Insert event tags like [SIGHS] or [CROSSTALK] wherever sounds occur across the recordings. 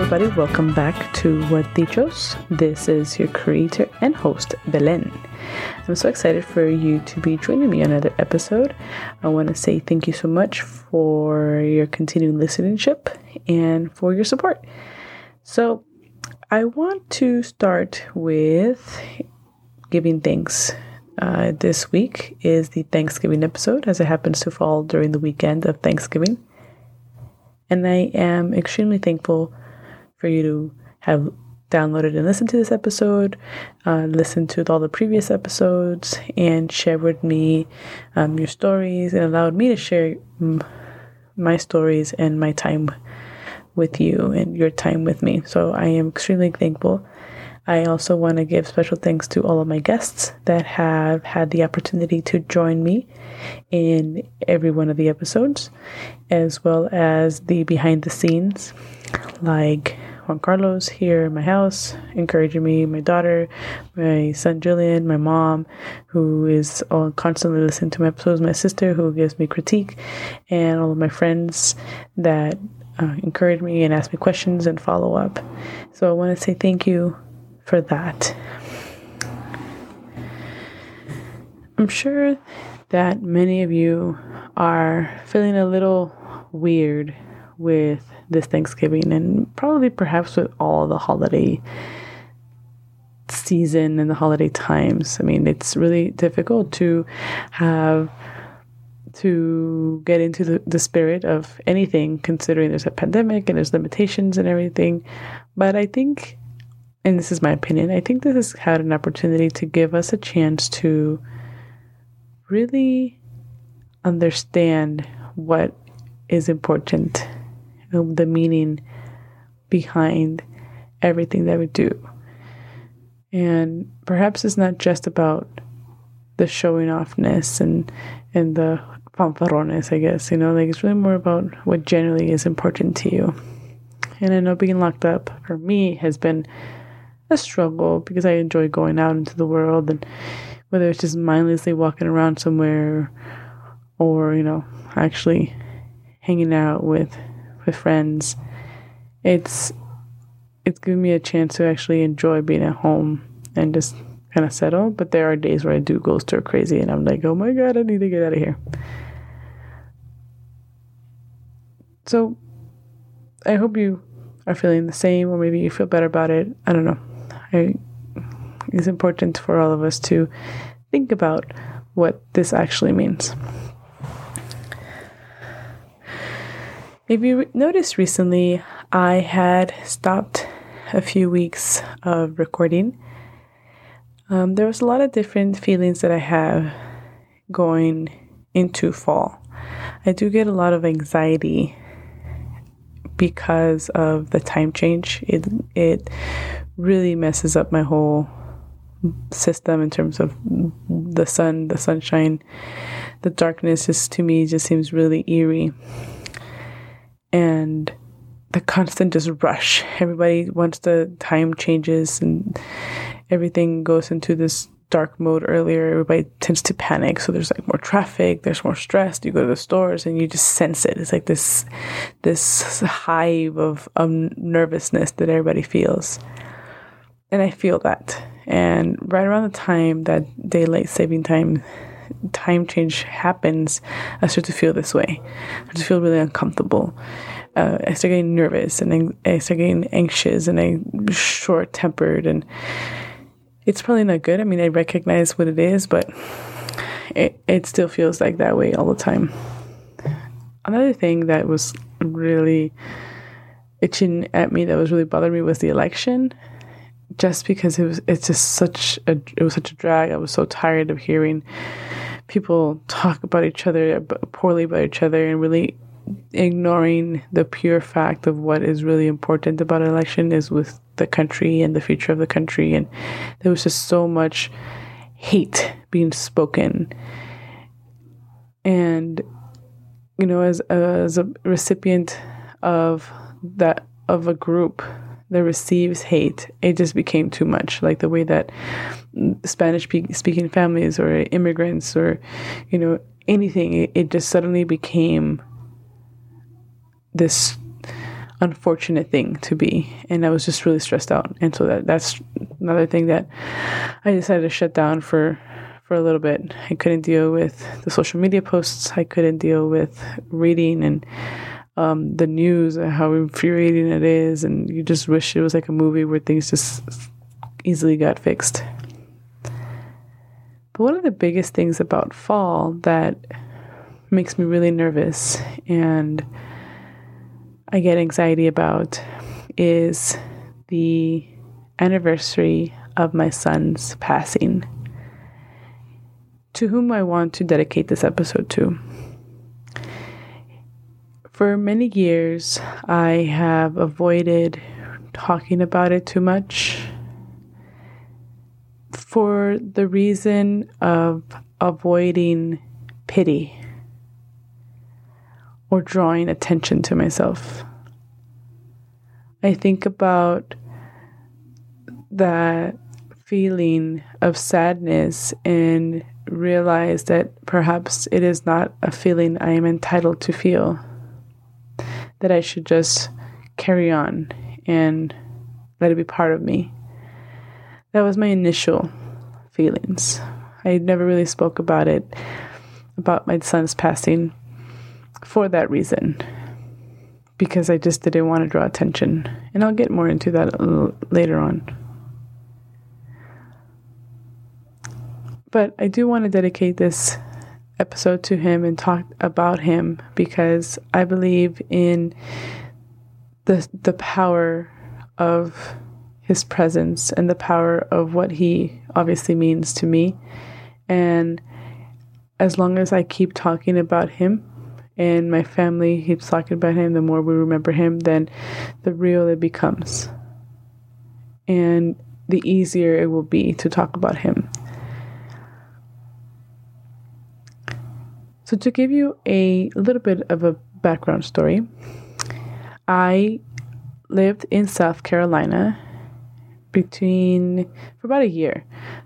everybody. Welcome back to What Dichos. This is your creator and host, Belen. I'm so excited for you to be joining me on another episode. I want to say thank you so much for your continued listenership and for your support. So, I want to start with giving thanks. Uh, this week is the Thanksgiving episode, as it happens to fall during the weekend of Thanksgiving. And I am extremely thankful for you to have downloaded and listened to this episode, uh, listen to all the previous episodes, and share with me um, your stories and allowed me to share my stories and my time with you and your time with me. So I am extremely thankful. I also want to give special thanks to all of my guests that have had the opportunity to join me in every one of the episodes, as well as the behind the scenes, like Juan Carlos here in my house, encouraging me, my daughter, my son Julian, my mom, who is constantly listening to my episodes, my sister, who gives me critique, and all of my friends that uh, encourage me and ask me questions and follow up. So I want to say thank you for that. I'm sure that many of you are feeling a little weird with this Thanksgiving and probably perhaps with all the holiday season and the holiday times. I mean, it's really difficult to have to get into the, the spirit of anything considering there's a pandemic and there's limitations and everything. But I think and this is my opinion, I think this has had an opportunity to give us a chance to really understand what is important, um, the meaning behind everything that we do. And perhaps it's not just about the showing offness and and the fanfarrones, I guess, you know, like it's really more about what generally is important to you. And I know being locked up for me has been a struggle because I enjoy going out into the world and whether it's just mindlessly walking around somewhere or, you know, actually hanging out with with friends. It's it's given me a chance to actually enjoy being at home and just kind of settle. But there are days where I do go stir crazy and I'm like, oh my god, I need to get out of here. So I hope you are feeling the same, or maybe you feel better about it. I don't know. I, it's important for all of us to think about what this actually means. If you noticed recently, I had stopped a few weeks of recording. Um, there was a lot of different feelings that I have going into fall. I do get a lot of anxiety because of the time change. It it really messes up my whole system in terms of the sun, the sunshine. The darkness just to me just seems really eerie. And the constant just rush. Everybody once the time changes and everything goes into this dark mode earlier, everybody tends to panic. So there's like more traffic, there's more stress. You go to the stores and you just sense it. It's like this this hive of, of nervousness that everybody feels and I feel that. And right around the time that daylight saving time time change happens, I start to feel this way. I just feel really uncomfortable. Uh, I start getting nervous and I start getting anxious and I'm short tempered and it's probably not good. I mean, I recognize what it is, but it, it still feels like that way all the time. Another thing that was really itching at me that was really bothering me was the election just because it was it's just such a it was such a drag. I was so tired of hearing people talk about each other poorly about each other and really ignoring the pure fact of what is really important about an election is with the country and the future of the country. And there was just so much hate being spoken. And you know as as a recipient of that of a group that receives hate, it just became too much. Like the way that Spanish speaking families or immigrants or, you know, anything, it, just suddenly became this unfortunate thing to be. And I was just really stressed out. And so that that's another thing that I decided to shut down for for a little bit. I couldn't deal with the social media posts. I couldn't deal with reading and um, the news, and how infuriating it is, and you just wish it was like a movie where things just easily got fixed. But one of the biggest things about fall that makes me really nervous and I get anxiety about is the anniversary of my son's passing, to whom I want to dedicate this episode to. For many years, I have avoided talking about it too much for the reason of avoiding pity or drawing attention to myself. I think about that feeling of sadness and realize that perhaps it is not a feeling I am entitled to feel, that I should just carry on and let it be part of me. That was my initial feelings. I never really spoke about it, about my son's passing for that reason because I just didn't want to draw attention. And I'll get more into that later on. But I do want to dedicate this episode to him and talk about him because I believe in the the power of his presence and the power of what he obviously means to me. And as long as I keep talking about him, and my family keeps talking about him, the more we remember him, then the real it becomes. And the easier it will be to talk about him. So, to give you a little bit of a background story, I lived in South Carolina between for about a year.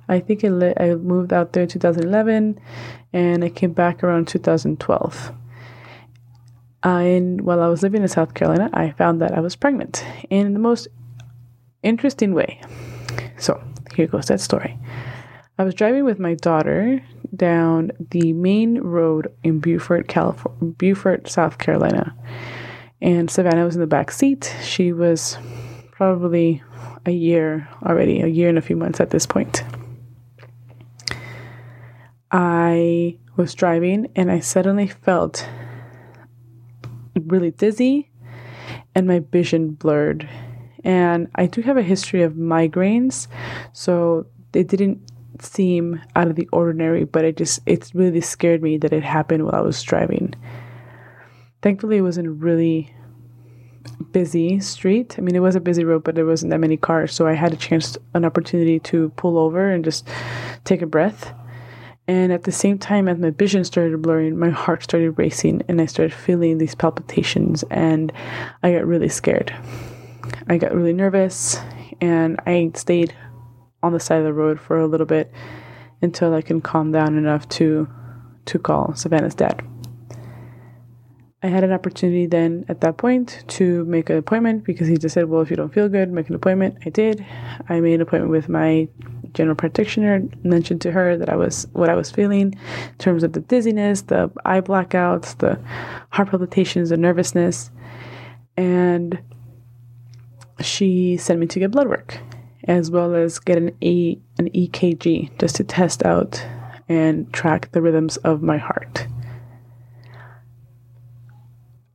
I think I, li- I moved out there in 2011 and I came back around 2012 and while I was living in South Carolina, I found that I was pregnant in the most interesting way. So here goes that story. I was driving with my daughter down the main road in Beaufort, California, Beaufort, South Carolina, and Savannah was in the back seat. She was probably a year already, a year and a few months at this point. I was driving and I suddenly felt really dizzy and my vision blurred. And I do have a history of migraines, so it didn't seem out of the ordinary, but it just it really scared me that it happened while I was driving. Thankfully, it wasn't a really busy street. I mean, it was a busy road, but there wasn't that many cars, so I had a chance, an opportunity to pull over and just take a breath. And at the same time, as my vision started blurring, my heart started racing, and I started feeling these palpitations, and I got really scared. I got really nervous, and I stayed on the side of the road for a little bit until I can calm down enough to to call Savannah's dad. I had an opportunity then at that point to make an appointment because he just said, Well, if you don't feel good, make an appointment. I did. I made an appointment with my general practitioner mentioned to her that I was what I was feeling in terms of the dizziness, the eye blackouts, the heart palpitations, the nervousness, and she sent me to get blood work as well as get an A an EKG just to test out and track the rhythms of my heart.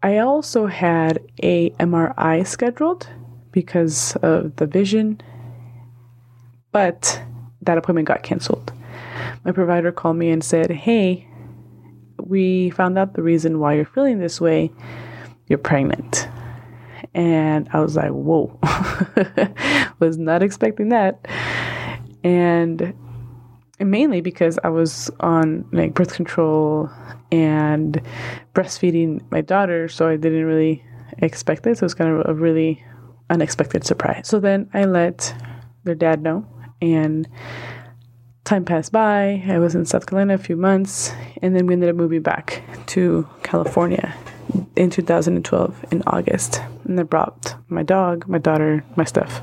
I also had a MRI scheduled because of the vision, but that appointment got canceled. My provider called me and said, Hey, we found out the reason why you're feeling this way. You're pregnant. And I was like, Whoa, [LAUGHS] was not expecting that. And, mainly because I was on like birth control and breastfeeding my daughter, so I didn't really expect it. So it was kind of a really unexpected surprise. So then I let their dad know and time passed by. I was in South Carolina a few months, and then we ended up moving back to California in 2012 in August. And I brought my dog, my daughter, my stuff,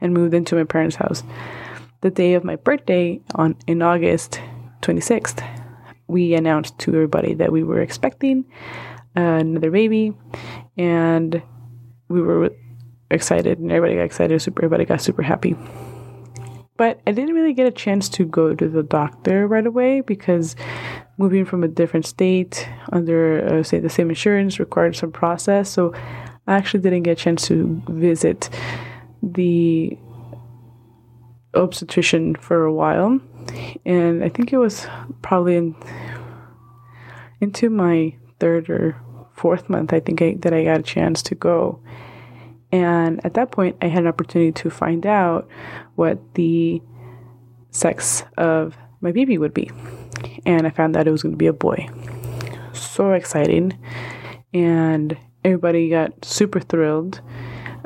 and moved into my parents' house. The day of my birthday on in August 26th, we announced to everybody that we were expecting another baby, and we were excited, and everybody got excited. Super, everybody got super happy. But I didn't really get a chance to go to the doctor right away because moving from a different state under, uh, say, the same insurance required some process. So I actually didn't get a chance to visit the obstetrician for a while. And I think it was probably in, into my third or fourth month, I think I, that I got a chance to go. And at that point, I had an opportunity to find out what the sex of my baby would be. And I found that it was going to be a boy. So exciting. And everybody got super thrilled.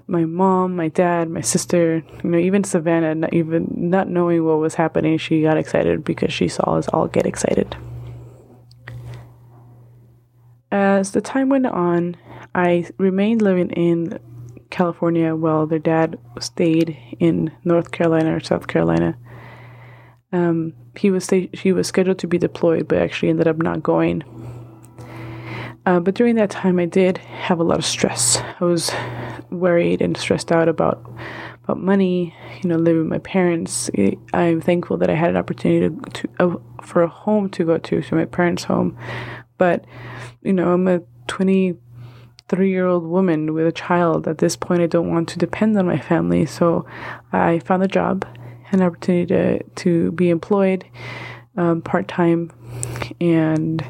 My mom, my dad, my sister, you know, even Savannah, not even not knowing what was happening, she got excited because she saw us all get excited. As the time went on, I remained living in California while their dad stayed in North Carolina or South Carolina. Um, he was he was scheduled to be deployed, but actually ended up not going. Uh, but during that time, I did have a lot of stress. I was worried and stressed out about about money. You know, living with my parents. I'm thankful that I had an opportunity to, to uh, for a home to go to, to my parents' home. But you know, I'm a 23 year old woman with a child. At this point, I don't want to depend on my family. So I found a job, an opportunity to, to be employed um, part time, and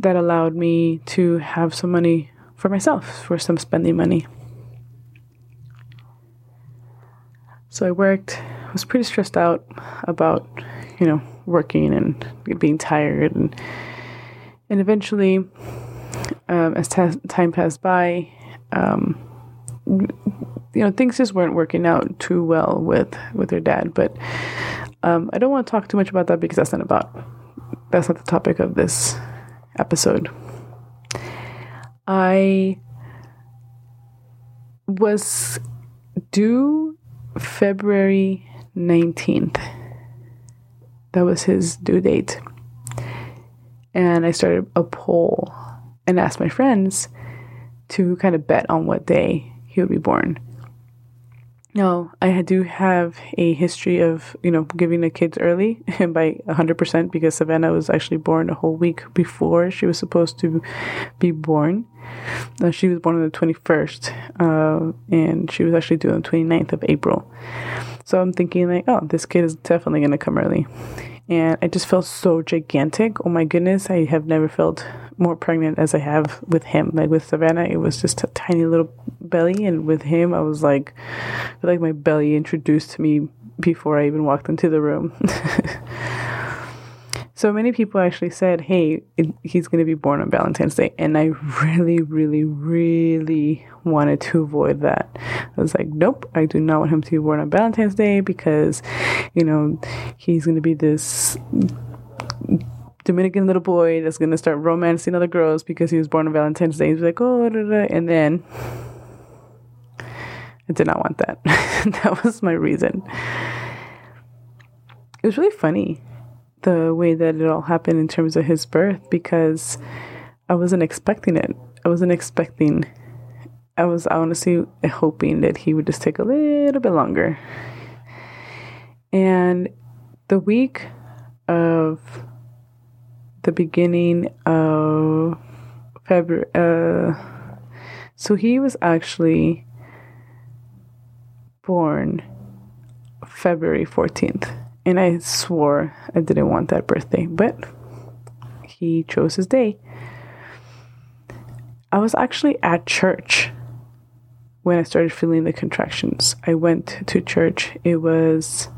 that allowed me to have some money for myself, for some spending money. So I worked, I was pretty stressed out about, you know, working and being tired and and eventually um, as t- time passed by, um, you know, things just weren't working out too well with with her dad. But um, I don't want to talk too much about that because that's not about that's not the topic of this episode. I was due February 19th. That was his due date. And I started a poll and asked my friends to kind of bet on what day he would be born. No, I do have a history of, you know, giving the kids early [LAUGHS] by 100% because Savannah was actually born a whole week before she was supposed to be born. Uh, she was born on the 21st, uh, and she was actually due on the 29th of April. So I'm thinking, like, oh, this kid is definitely going to come early. And I just felt so gigantic. Oh my goodness, I have never felt more pregnant as I have with him. Like with Savannah, it was just a tiny little belly, and with him, I was like, I like my belly introduced me before I even walked into the room. [LAUGHS] so many people actually said, "Hey, it, he's going to be born on Valentine's Day," and I really, really, really wanted to avoid that. I was like, "Nope, I do not want him to be born on Valentine's Day because, you know, he's going to be this." Dominican little boy that's gonna start romancing other girls because he was born on Valentine's Day. He's like, oh, da, da. and then I did not want that. [LAUGHS] that was my reason. It was really funny the way that it all happened in terms of his birth because I wasn't expecting it. I wasn't expecting. I was honestly hoping that he would just take a little bit longer. And the week of the beginning of February. Uh, so he was actually born February 14th. And I swore I didn't want that birthday, but he chose his day. I was actually at church when I started feeling the contractions. I went to church. It was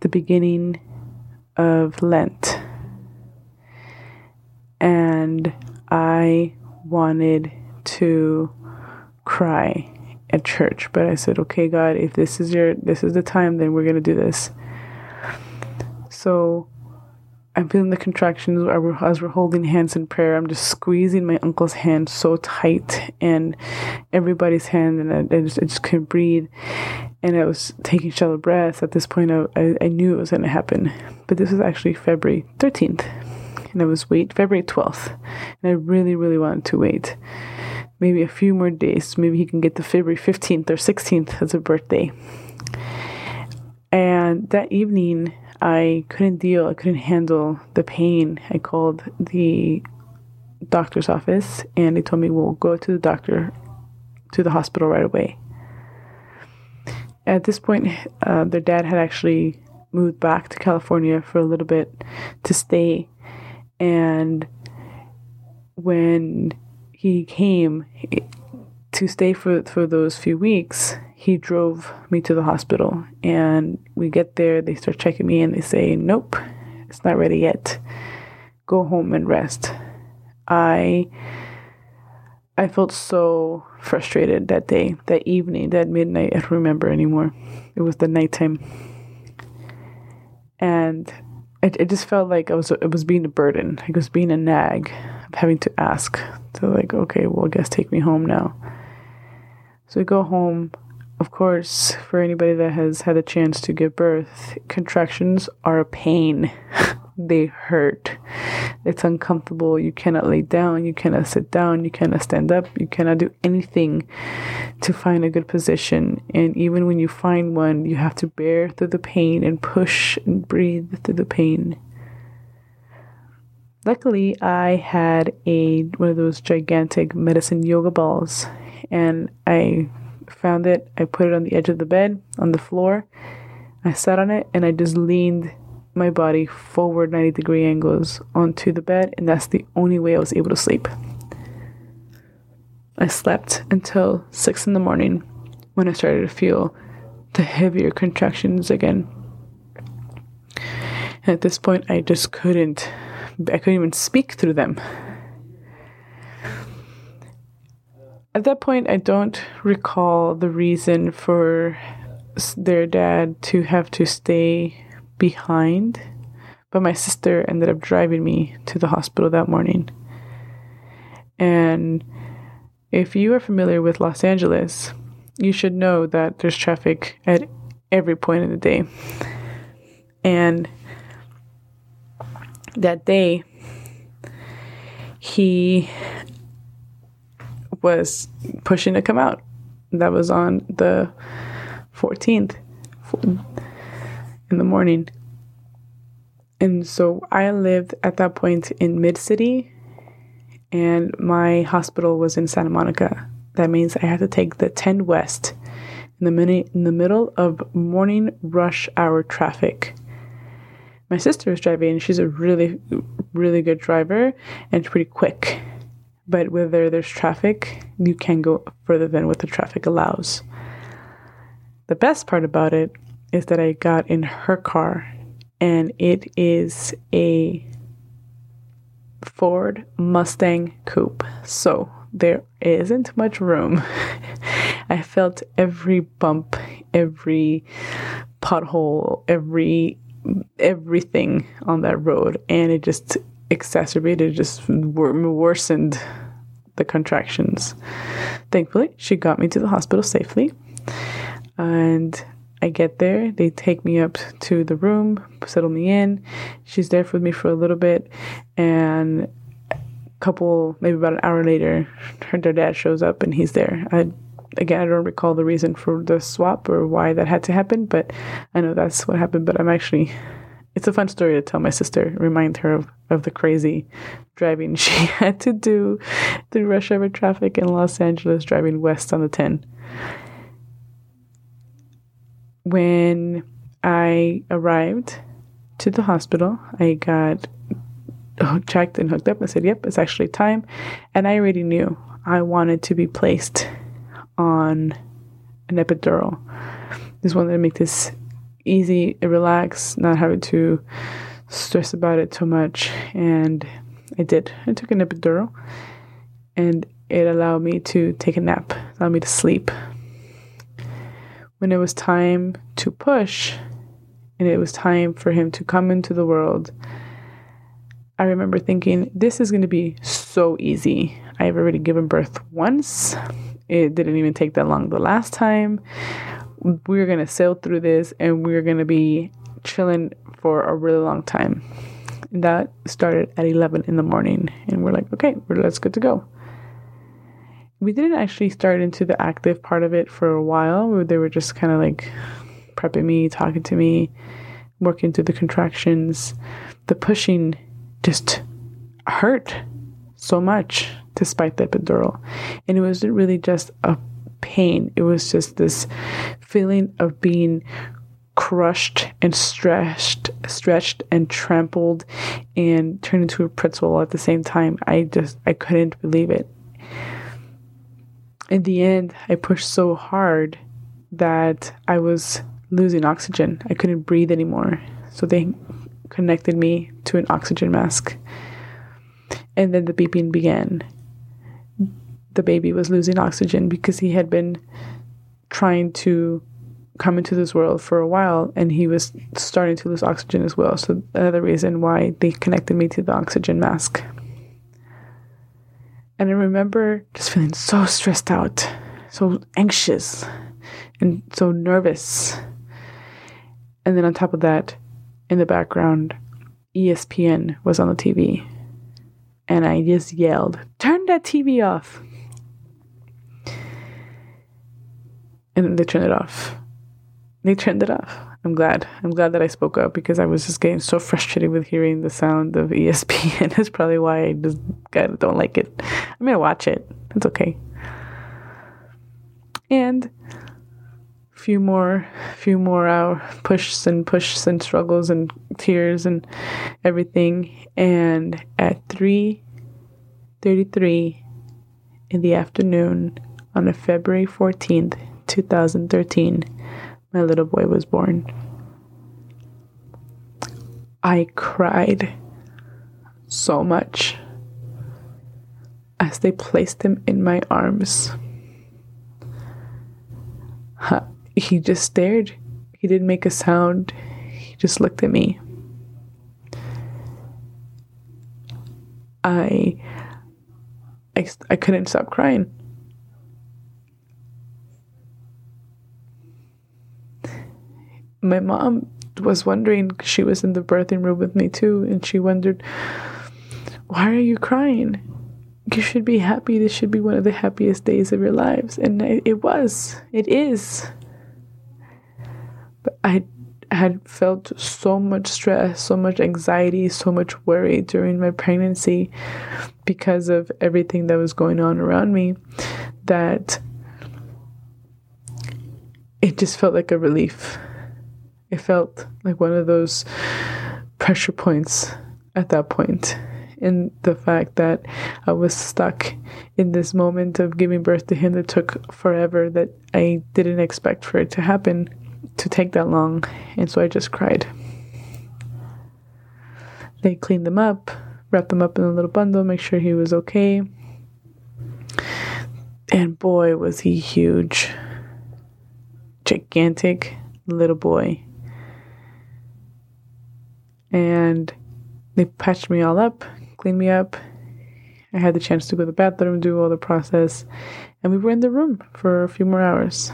the beginning of Lent and I wanted to cry at church, but I said, "Okay, God, if this is your this is the time, then we're going to do this." So I'm feeling the contractions as we're holding hands in prayer. I'm just squeezing my uncle's hand so tight and everybody's hand, and I, just, I just couldn't breathe. And I was taking shallow breaths. At this point, I, I, knew it was going to happen. But this was actually February 13th, and I was wait February 12th, and I really, really wanted to wait. Maybe a few more days. Maybe he can get to February 15th or 16th as a birthday. And that evening, I couldn't deal, I couldn't handle the pain. I called the doctor's office and they told me, well, go to the doctor, to the hospital right away. At this point, uh, their dad had actually moved back to California for a little bit to stay. And when he came to stay for, for those few weeks, he drove me to the hospital. And we get there they start checking me and they say nope it's not ready yet. Go home and rest. I i felt so frustrated that day that evening that midnight i don't remember anymore. It was the nighttime. And it, it just felt like i was it was being a burden. It was being a nag of having to ask. To like okay well i guess take me home now. So we go home of course, for anybody that has had a chance to give birth, contractions are a pain. [LAUGHS] they hurt. It's uncomfortable. You cannot lay down. You cannot sit down. You cannot stand up. You cannot do anything to find a good position. And even when you find one, you have to bear through the pain and push and breathe through the pain. Luckily, I had a one of those gigantic medicine yoga balls, and I found it. I put it on the edge of the bed, on the floor. I sat on it and I just leaned my body forward 90 degree angles onto the bed, and that's the only way I was able to sleep. I slept until 6 in the morning when I started to feel the heavier contractions again. And at this point, I just couldn't, I couldn't even speak through them. At that point, I don't recall the reason for their dad to have to stay behind, but my sister ended up driving me to the hospital that morning. And if you are familiar with Los Angeles, you should know that there's traffic at every point in the day. And that day, he was pushing to come out. That was on the 14th in the morning. And so I lived at that point in Mid City, and my hospital was in Santa Monica. That means I had to take the 10 West in the, mini- in the middle of morning rush hour traffic. My sister was driving, and she's a really, really good driver and pretty quick but whether there's traffic, you can go further than what the traffic allows. The best part about it is that I got in her car, and it is a Ford Mustang Coupe. So there isn't much room. [LAUGHS] I felt every bump, every pothole, every everything on that road, and it just exacerbated, just worsened the contractions. Thankfully, she got me to the hospital safely. And I get there, they take me up to the room, settle me in. She's there with me for a little bit, and a couple, maybe about an hour later, her dad shows up and he's there. I again, I don't recall the reason for the swap or why that had to happen, but I know that's what happened. But I'm actually it's a fun story to tell my sister, remind her of, of the crazy driving [LAUGHS] she had to do through rush hour traffic in Los Angeles, driving west on the 10. When I arrived to the hospital, I got checked and hooked up. I said, Yep, it's actually time. And I already knew I wanted to be placed on an epidural. Just wanted to make this easy, relax, not having to stress about it too much. And I did. I took an epidural and it allowed me to take a nap, allowed me to sleep. When it was time to push and it was time for him to come into the world, I remember thinking, this is going to be so easy. I've already given birth once. It didn't even take that long the last time. We're going to sail through this and we're going to be chilling for a really long time. And that started at 11 in the morning. And we're like, okay, let's good to go. We didn't actually start into the active part of it for a while. They were just kind of like prepping me, talking to me, working through the contractions. The pushing just hurt so much despite the epidural. And it wasn't really just a pain, it was just this feeling of being crushed and stretched stretched and trampled and turned into a pretzel at the same time. I just i couldn't believe it. In the end i pushed so hard that i was losing oxygen. I couldn't breathe anymore. So they connected me to an oxygen mask. And then the beeping began. The baby was losing oxygen because he had been trying to come into this world for a while and he was starting to lose oxygen as well. So, another reason why they connected me to the oxygen mask. And I remember just feeling so stressed out, so anxious, and so nervous. And then on top of that, in the background, ESPN was on the TV. And I just yelled, Turn that TV off! And they turned it off. They turned it off. I'm glad. I'm glad that I spoke up because I was just getting so frustrated with hearing the sound of ESPN. [LAUGHS] That's probably why I just don't like it. I'm gonna watch it. It's okay. And few more few more uh, pushes and pushes and struggles and tears and everything and at 3:33 in the afternoon on a February 14th 2013 my little boy was born I cried so much as they placed him in my arms he just stared. He didn't make a sound. He just looked at me. I, I, I couldn't stop crying. My mom was wondering, she was in the birthing room with me too, and she wondered, Why are you crying? You should be happy. This should be one of the happiest days of your lives. And it was. It is. But I had felt so much stress, so much anxiety, so much worry during my pregnancy because of everything that was going on around me that it just felt like a relief. It felt like one of those pressure points at that point in the fact that I was stuck in this moment of giving birth to him that took forever that I didn't expect for it to happen to take that long, and so I just cried. They cleaned them up, wrapped them up in a little bundle, make sure he was okay. And boy, was he huge. Gigantic little boy. And they patched me all up, cleaned me up. I had the chance to go to the bathroom, do all the process, and we were in the room for a few more hours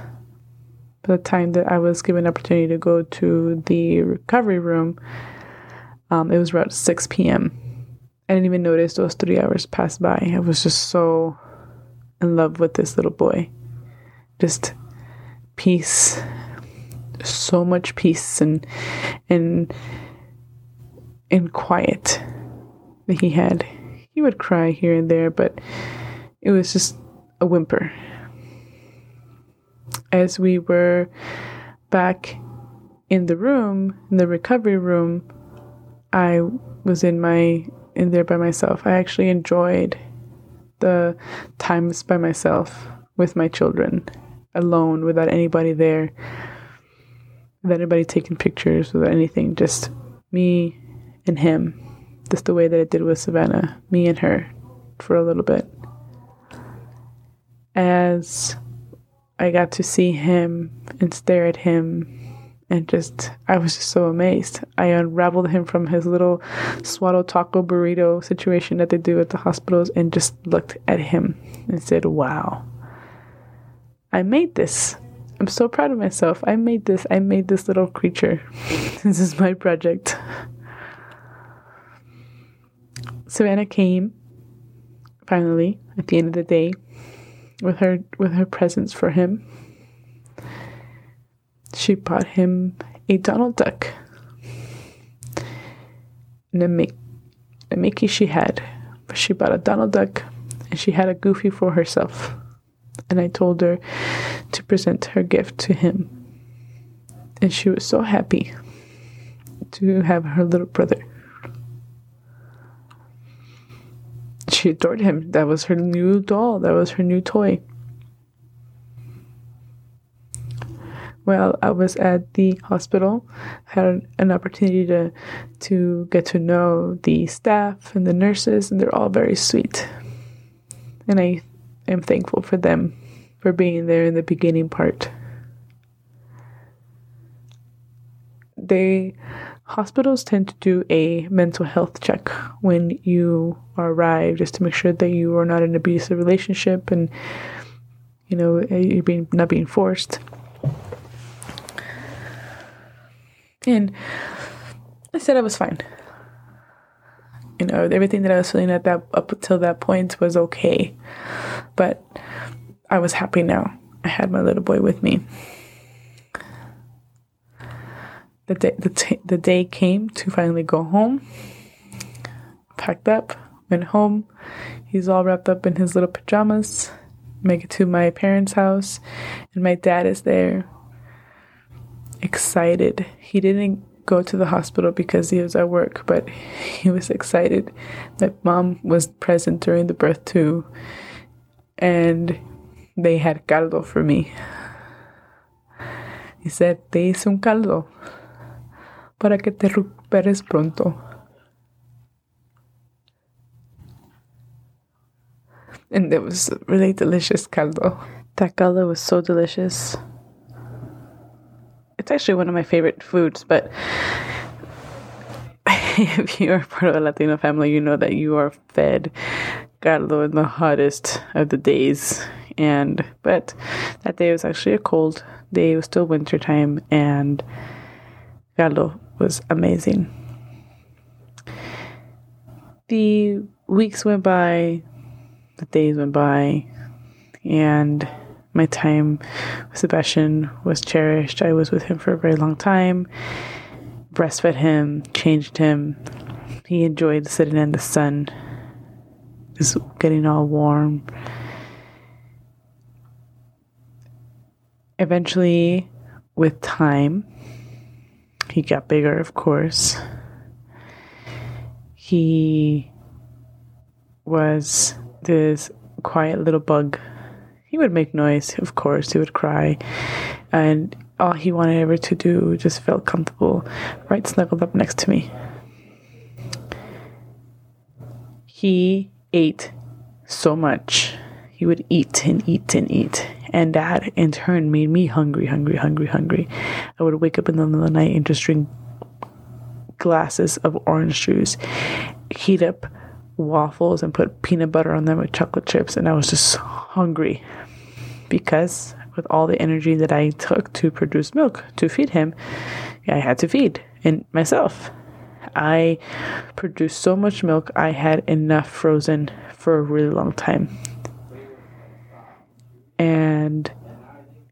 By the time that I was given opportunity to go to the recovery room, um, it was around 6 p.m. I didn't even notice those three hours passed by. I was just so in love with this little boy. Just peace, so much peace and and and quiet that he had. He would cry here and there, but it was just a whimper as we were back in the room, in the recovery room, I was in my in there by myself. I actually enjoyed the times by myself with my children, alone, without anybody there, without anybody taking pictures, without anything, just me and him. Just the way that it did with Savannah, me and her for a little bit. As I got to see him and stare at him and just I was just so amazed. I unraveled him from his little swaddle taco burrito situation that they do at the hospitals and just looked at him and said, "Wow. I made this. I'm so proud of myself. I made this. I made this little creature. [LAUGHS] this is my project." Savannah came finally at the end of the day with her with her presents for him she bought him a Donald Duck and a, Mickey, a Mickey she had, but she bought a Donald Duck and she had a Goofy for herself. And I told her to present her gift to him. And she was so happy to have her little brother. She adored him. That was her new doll, that was her new toy. Well, I was at the hospital, I had an opportunity to to get to know the staff and the nurses, and they're all very sweet. And I am thankful for them for being there in the beginning part. They hospitals tend to do a mental health check when you arrive just to make sure that you are not in an abusive relationship and you know eh, you're being not being forced And I said I was fine. You know, everything that I was feeling at that up until that point was okay. But I was happy now. I had my little boy with me. The day, the, t- the day came to finally go home. Packed up, went home. He's all wrapped up in his little pajamas. Make it to my parents' house, and my dad is there excited. He didn't go to the hospital because he was at work, but he was excited that mom was present during the birth too. And they had caldo for me. He said, Te hice un caldo para que te recuperes pronto. And it was really delicious caldo. That caldo was so delicious it's actually one of my favorite foods, but [LAUGHS] if you're part of a Latino family, you know that you are fed caldo in the hottest of the days. And but that day was actually a cold day. It was still winter time, and caldo was amazing. The weeks went by, the days went by, and my time with Sebastian was cherished. I was with him for a very long time, breastfed him, changed him. He enjoyed sitting in the sun, just getting all warm. Eventually, with time, he got bigger, of course. He was this quiet little bug he would make noise, of course, he would cry. And all he wanted ever to do just felt comfortable, right snuggled up next to me. He ate so much. He would eat and eat and eat. And that in turn made me hungry, hungry, hungry, hungry. I would wake up in the middle of the night and just drink glasses of orange juice, heat up waffles and put peanut butter on them with chocolate chips. And I was just hungry because with all the energy that I took to produce milk to feed him, I had to feed and myself. I produced so much milk, I had enough frozen for a really long time. And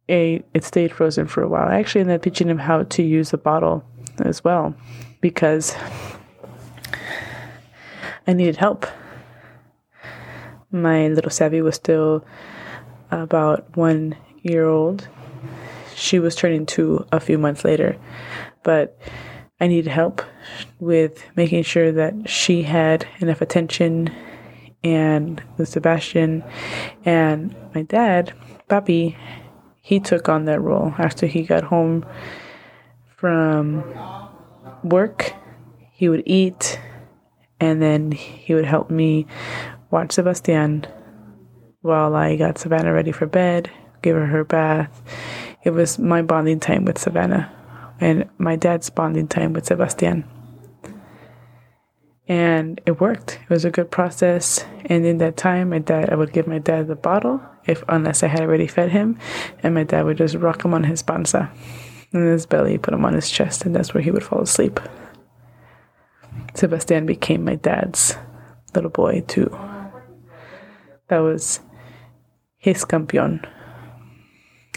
it, it stayed frozen for a while. I actually ended up teaching him how to use a bottle as well because I needed help. My little Savvy was still about one year old. She was turning two a few months later, but I needed help with making sure that she had enough attention and with Sebastian and my dad, Papi, he took on that role after he got home from work. He would eat and then he would help me watch Sebastian while I got Savannah ready for bed, gave her her bath. It was my bonding time with Savannah and my dad's bonding time with Sebastian. And it worked. It was a good process. And in that time, my dad, I would give my dad the bottle, if unless I had already fed him, and my dad would just rock him on his panza, in his belly, put him on his chest, and that's where he would fall asleep. Sebastian became my dad's little boy too. That was his campeon.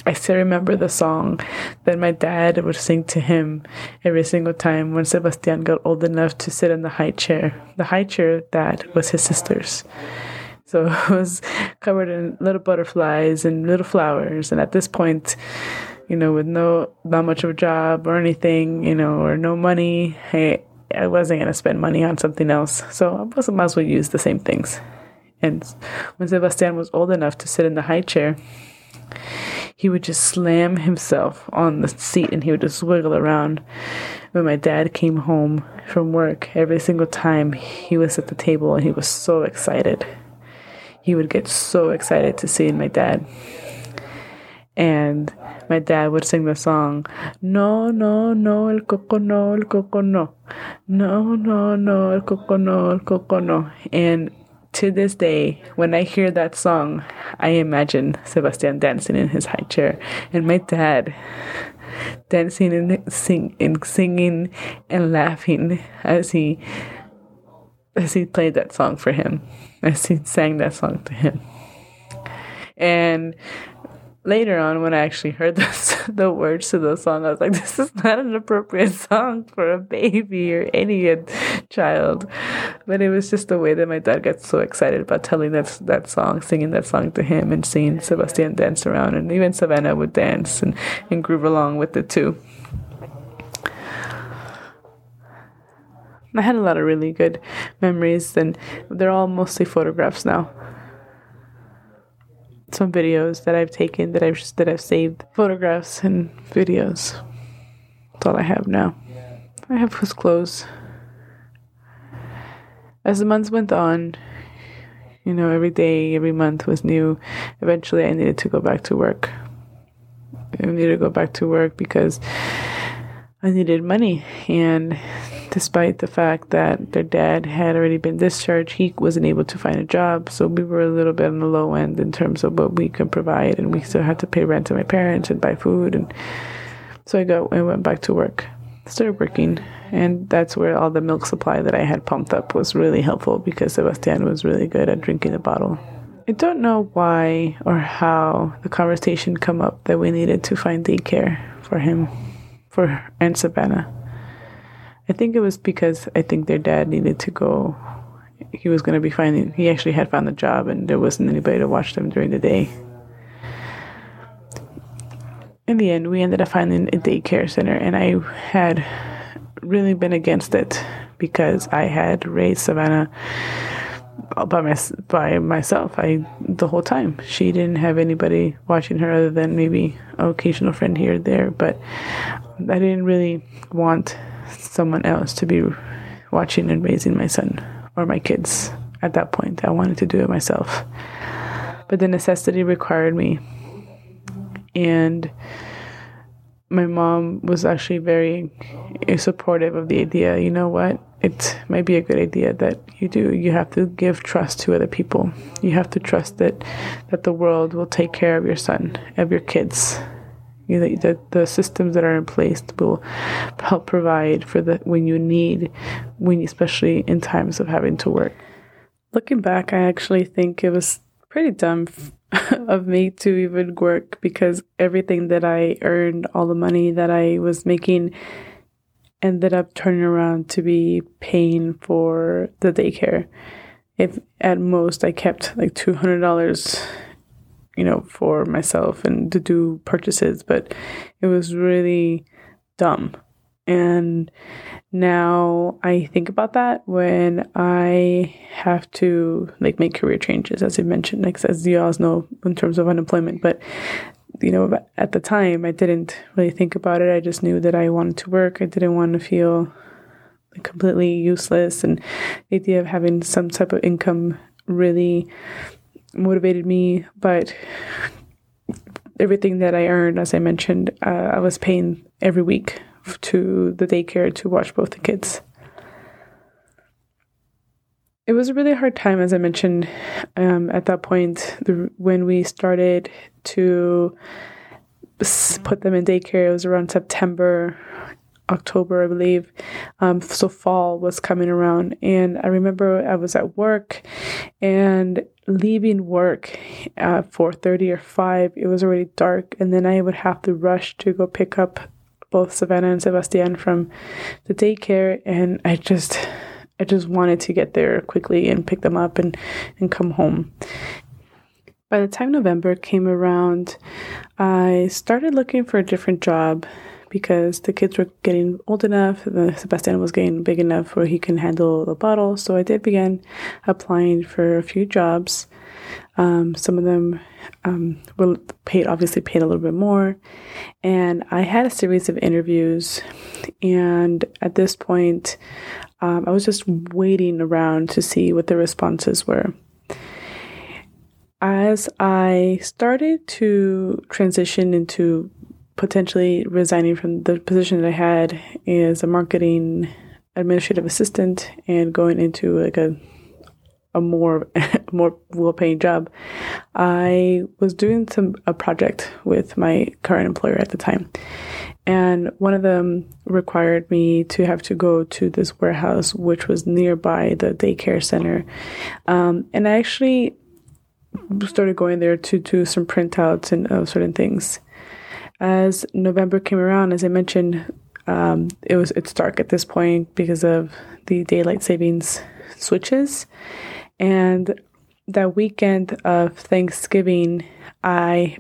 I still remember the song that my dad would sing to him every single time when Sebastian got old enough to sit in the high chair. The high chair that was his sister's. So [LAUGHS] it was covered in little butterflies and little flowers. And at this point, you know, with no not much of a job or anything, you know, or no money, I, I wasn't gonna spend money on something else. So I was might as well use the same things. And when Sebastian was old enough to sit in the high chair, he would just slam himself on the seat and he would just wiggle around. When my dad came home from work, every single time he was at the table and he was so excited. He would get so excited to see my dad. And my dad would sing the song, No, no, no, el coco no, el coco no. No, no, no, el coco no, el coco no. And to this day, when I hear that song, I imagine Sebastian dancing in his high chair and my dad dancing and, sing, and singing and laughing as he as he played that song for him, as he sang that song to him. And later on when I actually heard [LAUGHS] the words to the song, I was like, this is not an appropriate song for a baby or any child. But it was just the way that my dad got so excited about telling that, that song, singing that song to him, and seeing Sebastian dance around. And even Savannah would dance and, and groove along with it too. I had a lot of really good memories, and they're all mostly photographs now some videos that I've taken that I've that I've saved photographs and videos. That's all I have now. I have his clothes. As the months went on, you know, every day, every month was new. Eventually, I needed to go back to work. I needed to go back to work because I needed money, and despite the fact that their dad had already been discharged, he wasn't able to find a job. So we were a little bit on the low end in terms of what we could provide, and we still had to pay rent to my parents and buy food. And so I got I went back to work, started working, and that's where all the milk supply that I had pumped up was really helpful because Sebastian was really good at drinking the bottle. I don't know why or how the conversation come up that we needed to find daycare for him, for Aunt Savannah. I think it was because I think their dad needed to go. He was going to be finding, he actually had found a job and there wasn't anybody to watch them during the day. In the end, we ended up finding a daycare center, and I had really been against it because I had raised Savannah by my, by myself. I the whole time she didn't have anybody watching her other than maybe an occasional friend here or there. But I didn't really want someone else to be watching and raising my son or my kids at that point. I wanted to do it myself. But the necessity required me. And my mom was actually very supportive of the idea. You know what? It might be a good idea that you do. You have to give trust to other people. You have to trust that that the world will take care of your son, of your kids, you know, the, the systems that are in place will help provide for the when you need when especially in times of having to work. Looking back i actually think it was pretty dumb [LAUGHS] of me to even work because everything that i earned all the money that i was making ended up turning around to be paying for the daycare. If at most i kept like $200 you know, for myself and to do purchases, but it was really dumb. And now I think about that when I have to like make career changes, as I mentioned, like as you all know in terms of unemployment. But you know, at the time, I didn't really think about it. I just knew that I wanted to work. I didn't want to feel completely useless, and the idea of having some type of income really motivated me, but everything that I earned, as I mentioned, uh, I was paying every week to the daycare to watch both the kids. It was a really hard time, as I mentioned um, at that point, the, when we started to put them in daycare. It was around September, October, I believe. Um, so fall was coming around, and I remember I was at work and leaving work at four thirty or five. It was already dark, and then I would have to rush to go pick up both Savannah and Sebastian from the daycare, and I just I just wanted to get there quickly and pick them up and, and come home. By the time November came around, I started looking for a different job because the kids were getting old enough, Sebastian was getting big enough where he can handle the bottle. So I did begin applying for a few jobs. Um, some of them um, were paid, obviously paid a little bit more. And I had a series of interviews. And at this point, um, I was just waiting around to see what the responses were. As I started to transition into potentially resigning from the position that I had as a marketing administrative assistant and going into like a a more [LAUGHS] more well paying job, I was doing some a project with my current employer at the time. And one of them required me to have to go to this warehouse, which was nearby the daycare center. Um, and I actually started going there to do some printouts and uh, certain things. As November came around, as I mentioned, um, it was it's dark at this point because of the daylight savings switches, and that weekend of Thanksgiving, I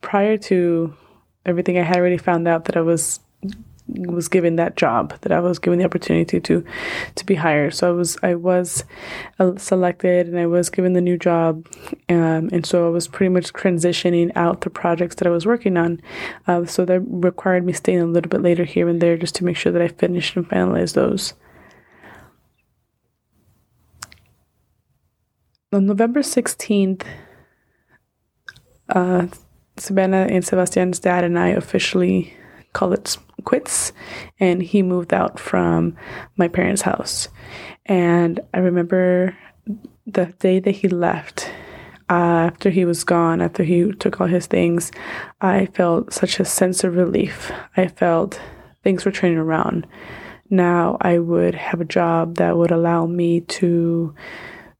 prior to everything, I had already found out that I was was given that job that I was given the opportunity to to be hired. So I was I was uh, selected and I was given the new job, um, and so I was pretty much transitioning out the projects that I was working on. Uh, so that required me staying a little bit later here and there just to make sure that I finished and finalized those. On November sixteenth. Uh, Savannah and Sebastian's dad and I officially call it quits and he moved out from my parents' house. And I remember the day that he left, uh, after he was gone, after he took all his things, I felt such a sense of relief. I felt things were turning around. Now I would have a job that would allow me to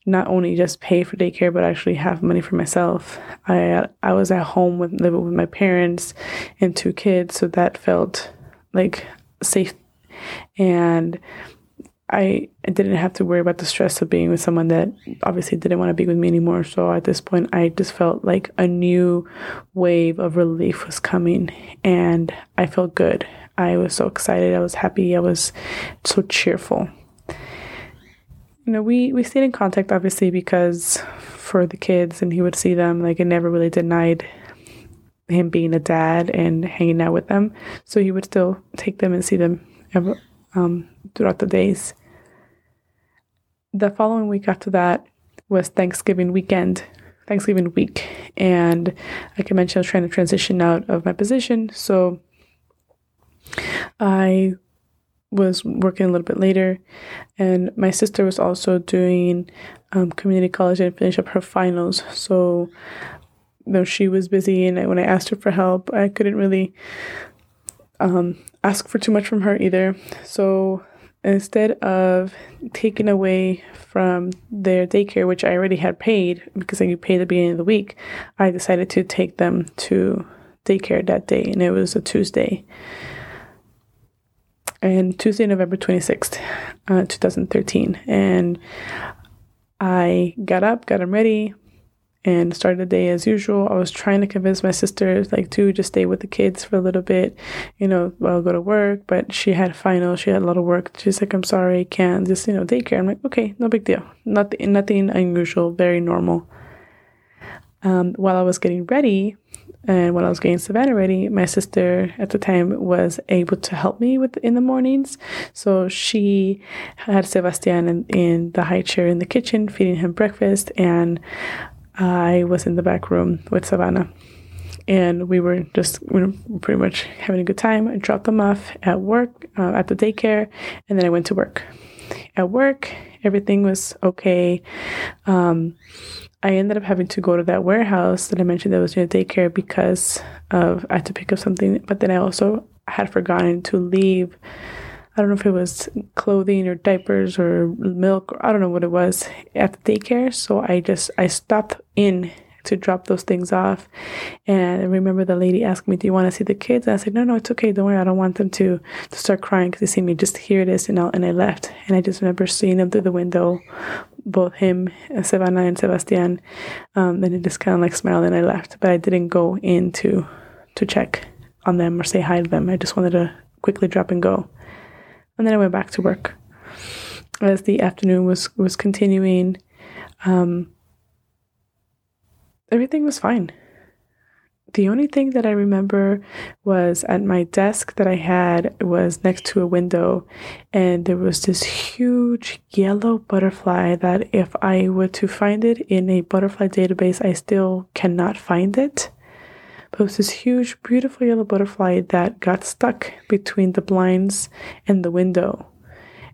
not only just pay for daycare but actually have money for myself. I I was at home with living with my parents and two kids, so that felt like safe and I, I didn't have to worry about the stress of being with someone that obviously didn't want to be with me anymore. So at this point, I just felt like a new wave of relief was coming and I felt good. I was so excited. I was happy. I was so cheerful you know, we we stayed in contact obviously because for the kids and he would see them. Like it never really denied him being a dad and hanging out with them. So he would still take them and see them um, throughout the days. The following week after that was Thanksgiving weekend, Thanksgiving week. And like I mentioned, I was trying to transition out of my position. So I was working a little bit later, and my sister was also doing um, community college and finish up her finals. So, though she was busy, and when I asked her for help, I couldn't really um, ask for too much from her either. So instead of taking away from their daycare, which I already had paid because I paid at the beginning of the week, I decided to take them to daycare that day, and it was a Tuesday and Tuesday, November 26th, uh, 2013. And I got up, got them ready, and started the day as usual. I was trying to convince my sister, like, to just stay with the kids for a little bit, you know, while I go to work. But she had a final, she had a lot of work. She's like, I'm sorry, can't just, you know, daycare. I'm like, okay, no big deal. Nothing, nothing unusual, very normal. Um, while I was getting ready, and when I was getting Savannah ready, my sister at the time was able to help me with in the mornings. So she had Sebastian in, in the high chair in the kitchen, feeding him breakfast, and I was in the back room with Savannah. and we were just we were pretty much having a good time. I dropped them off at work uh, at the daycare, and then I went to work. At work, everything was okay. Um, I ended up having to go to that warehouse that I mentioned that was near daycare because of I had to pick up something, but then I also had forgotten to leave. I don't know if it was clothing or diapers or milk or I don't know what it was at the daycare. So I just I stopped in to drop those things off. And I remember the lady asked me, Do you want to see the kids? And I said, No, no, it's okay. Don't worry. I don't want them to, to start crying because they see me. Just here it is. And, i and I left. And I just remember seeing them through the window, both him, Savannah, and Sebastian. Um, then I just kind of like smiled and I left. But I didn't go in to, to check on them or say hi to them. I just wanted to quickly drop and go. And then I went back to work. As the afternoon was was continuing, um, everything was fine. The only thing that I remember was at my desk that I had was next to a window, and there was this huge yellow butterfly that if I were to find it in a butterfly database, I still cannot find it. But it was this huge, beautiful yellow butterfly that got stuck between the blinds and the window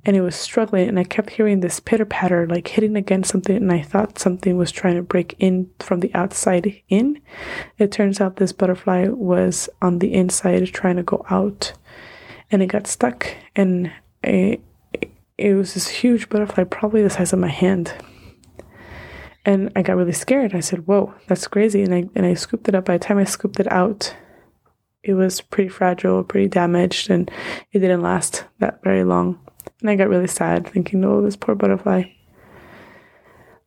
and it was struggling and i kept hearing this pitter patter like hitting against something and i thought something was trying to break in from the outside in. It turns out this butterfly was on the inside trying to go out and it got stuck and it, it was this huge butterfly probably the size of my hand. And i got really scared. I said whoa that's crazy and i and i scooped it up. By the time i scooped it out it was pretty fragile pretty damaged and it didn't last that very long and I got really sad thinking, oh, this poor butterfly.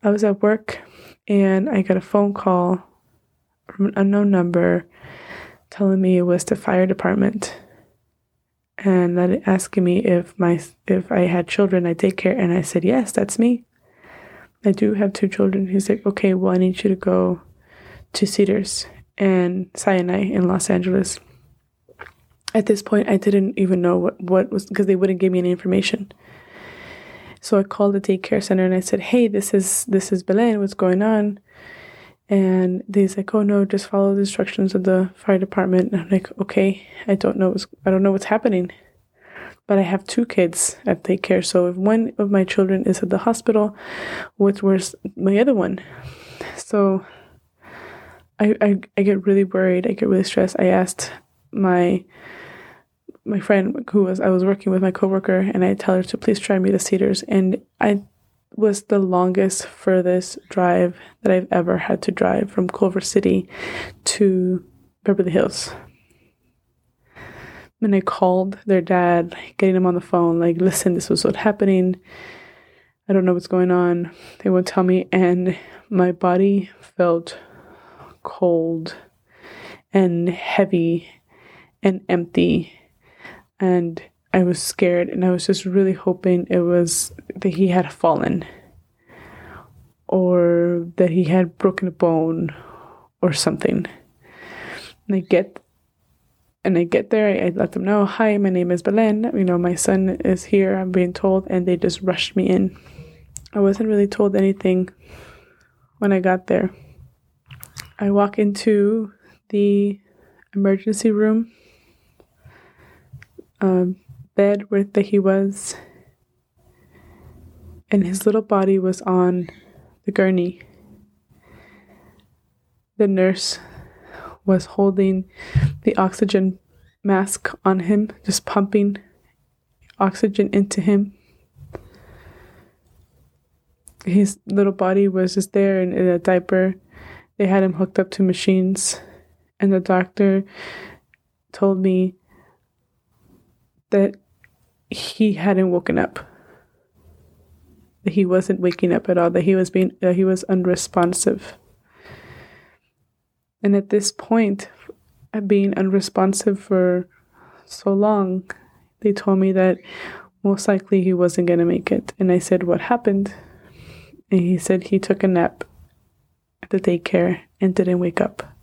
I was at work and I got a phone call from an unknown number telling me it was the fire department and that asking me if my if I had children I take care. And I said yes that's me. I do have two children. He's like okay well I need you to go to Cedars and Sinai in Los Angeles at this point, I didn't even know what, what was because they wouldn't give me any information. So I called the daycare center and I said, "Hey, this is this is Belen. What's going on?" And they's like, "Oh no, just follow the instructions of the fire department." And I'm like, "Okay, I don't know. What's, I don't know what's happening." But I have two kids at daycare, so if one of my children is at the hospital, which was my other one? So I, I I get really worried. I get really stressed. I asked my my friend who was I was working with my coworker and I tell her to please try me to Cedars and I was the longest furthest drive that I've ever had to drive from Culver City to Beverly Hills. And I called their dad, getting him on the phone, like, listen, this was what's happening. I don't know what's going on. They won't tell me. And my body felt cold and heavy and empty and I was scared and I was just really hoping it was that he had fallen or that he had broken a bone or something. And I get and I get there, I, I let them know, hi, my name is Belen. You know, my son is here, I'm being told, and they just rushed me in. I wasn't really told anything when I got there. I walk into the emergency room um, bed where that he was, and his little body was on the gurney. The nurse was holding the oxygen mask on him, just pumping oxygen into him. His little body was just there in, in a diaper. They had him hooked up to machines, and the doctor told me that he hadn't woken up. That he wasn't waking up at all. That he was being that he was unresponsive. And at this point, being unresponsive for so long, they told me that most likely he wasn't going to make it. And I said, What happened? And he said he took a nap at the daycare and didn't wake up.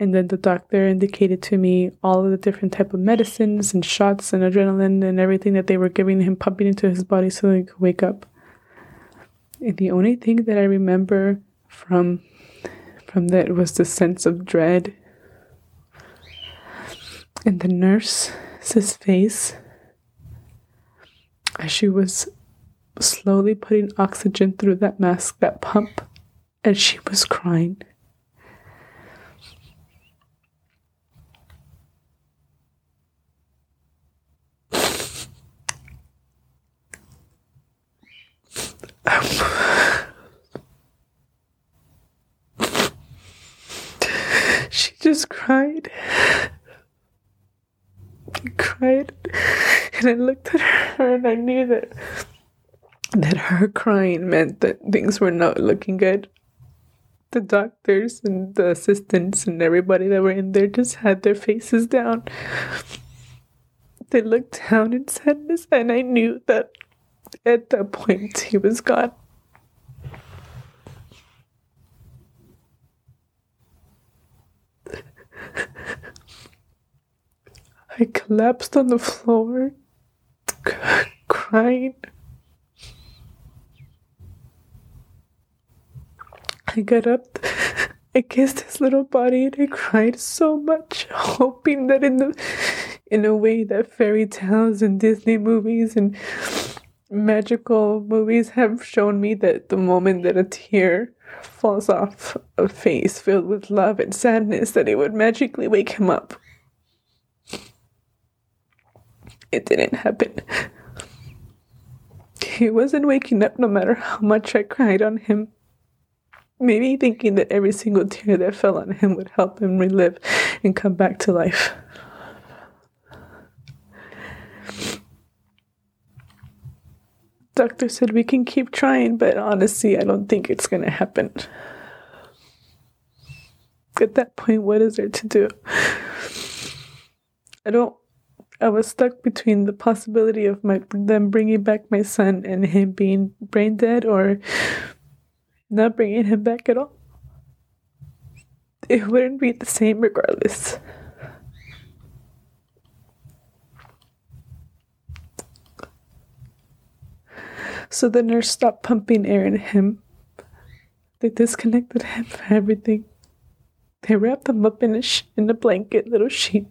And then the doctor indicated to me all of the different type of medicines and shots and adrenaline and everything that they were giving him, pumping into his body so he could wake up. And the only thing that I remember from from that was the sense of dread. And the nurse's face as she was slowly putting oxygen through that mask, that pump, and she was crying. [LAUGHS] she just cried. cried and I looked at her and I knew that that her crying meant that things were not looking good. The doctors and the assistants and everybody that were in there just had their faces down. They looked down in sadness, and I knew that at that point [LAUGHS] he was gone. I collapsed on the floor, [LAUGHS] crying. I got up, [LAUGHS] I kissed his little body, and I cried so much, hoping that in the in a way that fairy tales and Disney movies and magical movies have shown me that the moment that a tear falls off a face filled with love and sadness that it would magically wake him up. It didn't happen. He wasn't waking up no matter how much I cried on him. Maybe thinking that every single tear that fell on him would help him relive and come back to life. Doctor said we can keep trying, but honestly, I don't think it's going to happen. At that point, what is there to do? I don't I was stuck between the possibility of my them bringing back my son and him being brain dead or not bringing him back at all. It wouldn't be the same regardless. So the nurse stopped pumping air in him. They disconnected him from everything. They wrapped him up in a, sh- in a blanket, little sheet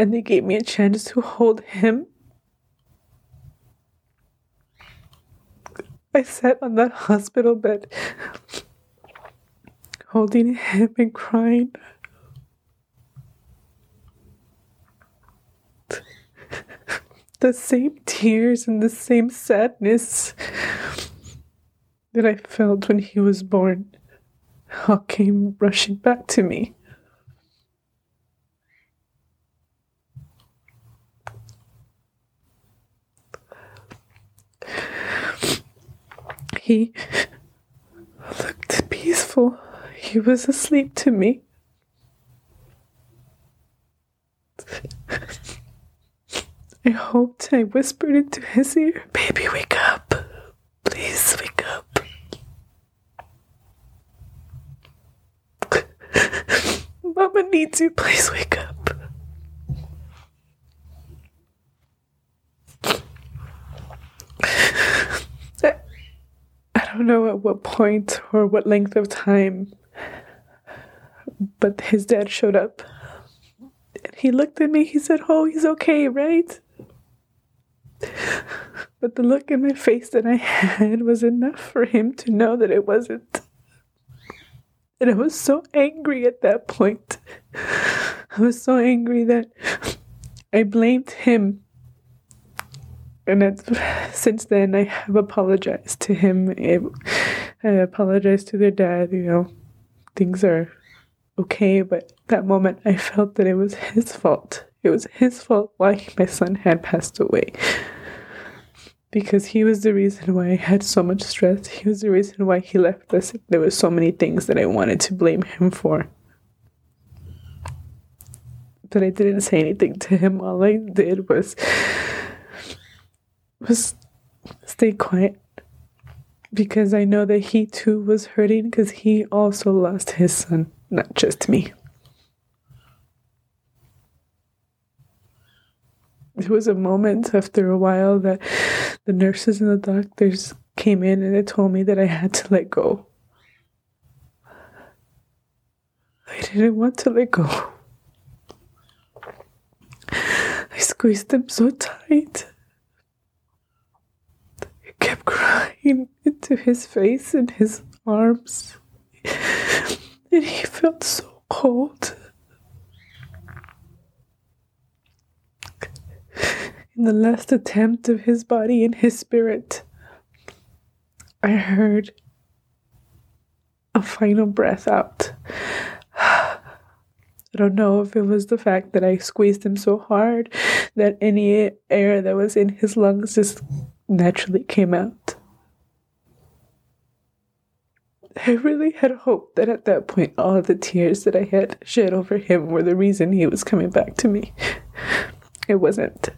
and they gave me a chance to hold him. I sat on that hospital bed, holding him and crying. The same tears and the same sadness that I felt when he was born all came rushing back to me. He looked peaceful. He was asleep to me. I hoped I whispered into his ear, Baby, wake up. Please wake up. [LAUGHS] Mama needs you. Please wake up. I don't know at what point or what length of time, but his dad showed up. And he looked at me, he said, Oh, he's okay, right? But the look in my face that I had was enough for him to know that it wasn't. And I was so angry at that point. I was so angry that I blamed him and since then I have apologized to him. I apologized to their dad. You know, things are okay, but that moment I felt that it was his fault. It was his fault why my son had passed away. Because he was the reason why I had so much stress. He was the reason why he left us. There were so many things that I wanted to blame him for. But I didn't say anything to him. All I did was was stay quiet because I know that he too was hurting because he also lost his son, not just me. It was a moment after a while that the nurses and the doctors came in and they told me that I had to let go. I didn't want to let go. I squeezed him so tight. I kept crying into his face and his arms. And he felt so cold. In the last attempt of his body and his spirit, I heard a final breath out. [SIGHS] I don't know if it was the fact that I squeezed him so hard that any air that was in his lungs just naturally came out. I really had hoped that at that point all the tears that I had shed over him were the reason he was coming back to me. It wasn't.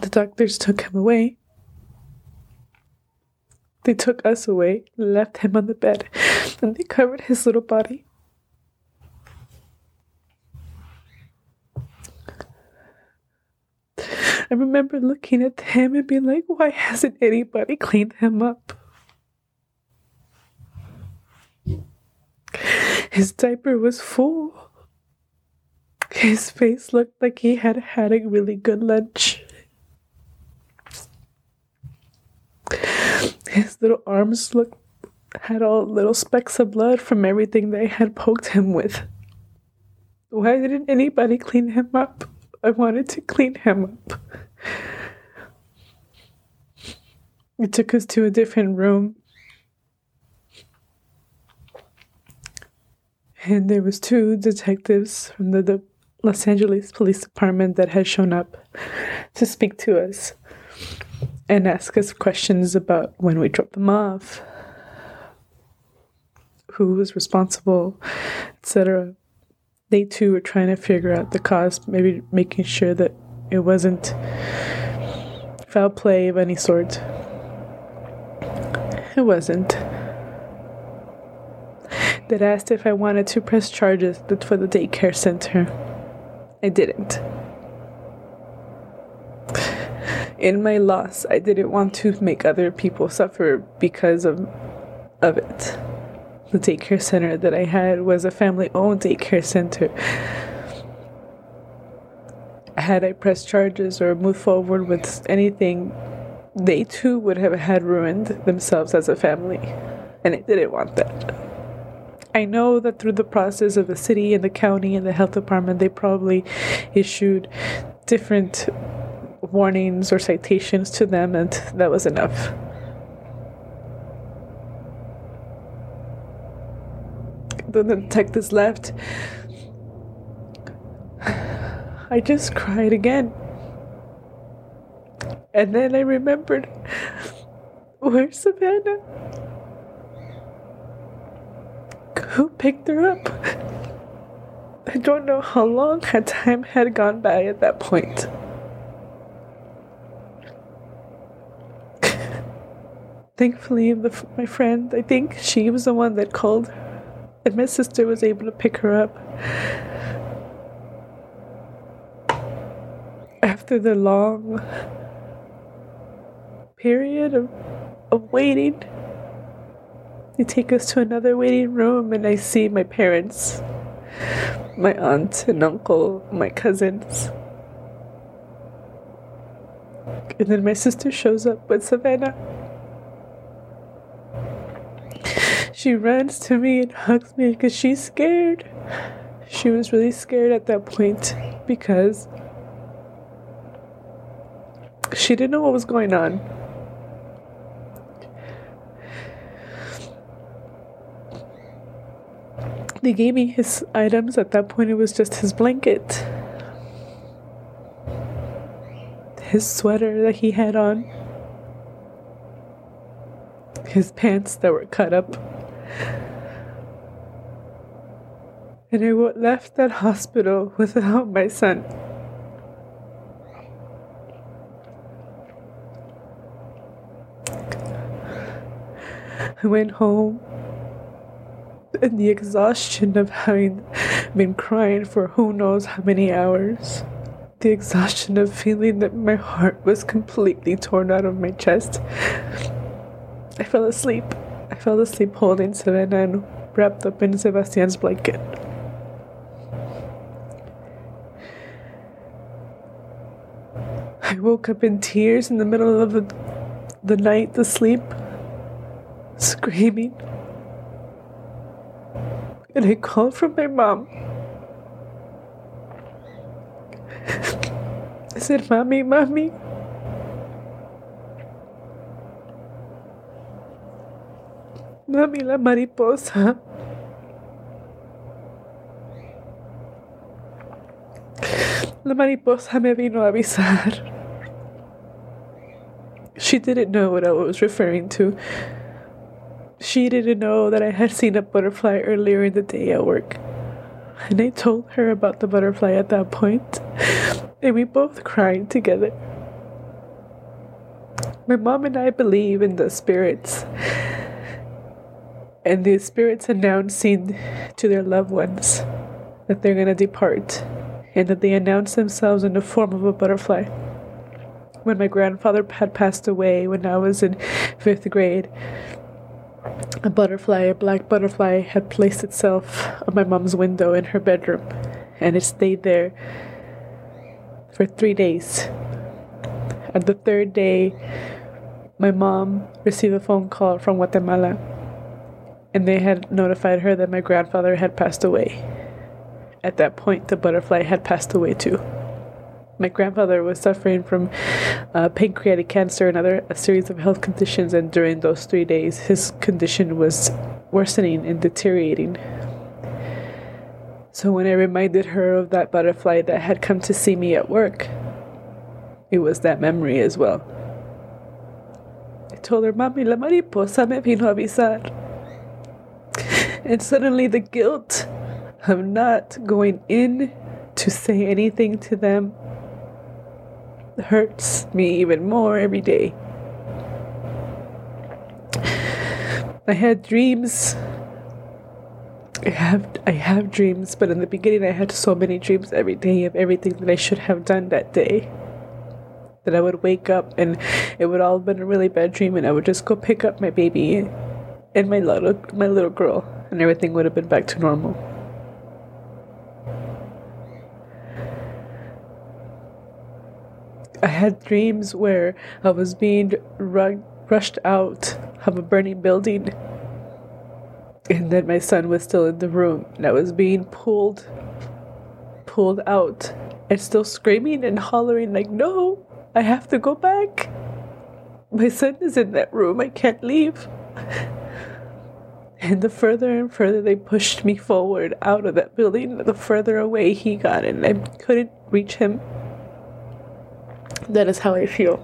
The doctors took him away. They took us away, left him on the bed, and they covered his little body. I remember looking at him and being like, why hasn't anybody cleaned him up? His diaper was full. His face looked like he had had a really good lunch. His little arms looked had all little specks of blood from everything they had poked him with. Why didn't anybody clean him up? I wanted to clean him up. It took us to a different room. And there was two detectives from the, the Los Angeles Police Department that had shown up to speak to us and ask us questions about when we dropped them off, who was responsible, etc. They too were trying to figure out the cause, maybe making sure that it wasn't foul play of any sort. It wasn't. That asked if I wanted to press charges for the daycare center. I didn't in my loss, I didn't want to make other people suffer because of of it. The daycare center that I had was a family owned daycare center. Had I pressed charges or moved forward with anything, they too would have had ruined themselves as a family. And I didn't want that. I know that through the process of the city and the county and the health department, they probably issued different warnings or citations to them, and that was enough. The detectives left. I just cried again. And then I remembered where's Savannah? Who picked her up? I don't know how long had time had gone by at that point. Thankfully, the, my friend, I think she was the one that called, and my sister was able to pick her up. After the long period of, of waiting, they take us to another waiting room, and I see my parents, my aunt and uncle, my cousins. And then my sister shows up with Savannah. She runs to me and hugs me because she's scared. She was really scared at that point because she didn't know what was going on. They gave me his items. At that point, it was just his blanket, his sweater that he had on, his pants that were cut up. And I left that hospital without my son. I went home and the exhaustion of having been crying for who knows how many hours. The exhaustion of feeling that my heart was completely torn out of my chest. I fell asleep. I fell asleep holding Savannah and wrapped up in Sebastian's blanket. I woke up in tears in the middle of the, the night to sleep, screaming. And I called for my mom. I said, Mommy, Mommy. Mami, la mariposa. La mariposa me vino a avisar. She didn't know what I was referring to. She didn't know that I had seen a butterfly earlier in the day at work. And I told her about the butterfly at that point, and we both cried together. My mom and I believe in the spirits, and the spirits announcing to their loved ones that they're going to depart, and that they announce themselves in the form of a butterfly when my grandfather had passed away when I was in fifth grade. A butterfly, a black butterfly, had placed itself on my mom's window in her bedroom, and it stayed there for three days. At the third day, my mom received a phone call from Guatemala, and they had notified her that my grandfather had passed away. At that point, the butterfly had passed away too. My grandfather was suffering from uh, pancreatic cancer and other a series of health conditions, and during those three days, his condition was worsening and deteriorating. So when I reminded her of that butterfly that had come to see me at work, it was that memory as well. I told her, Mami, la mariposa me vino a avisar. And suddenly the guilt of not going in to say anything to them hurts me even more every day. I had dreams. I have I have dreams, but in the beginning I had so many dreams every day of everything that I should have done that day. That I would wake up and it would all have been a really bad dream and I would just go pick up my baby and my little my little girl and everything would have been back to normal. I had dreams where I was being rug- rushed out of a burning building and that my son was still in the room and I was being pulled pulled out and still screaming and hollering like no I have to go back. My son is in that room. I can't leave [LAUGHS] and the further and further they pushed me forward out of that building the further away he got and I couldn't reach him that is how I feel.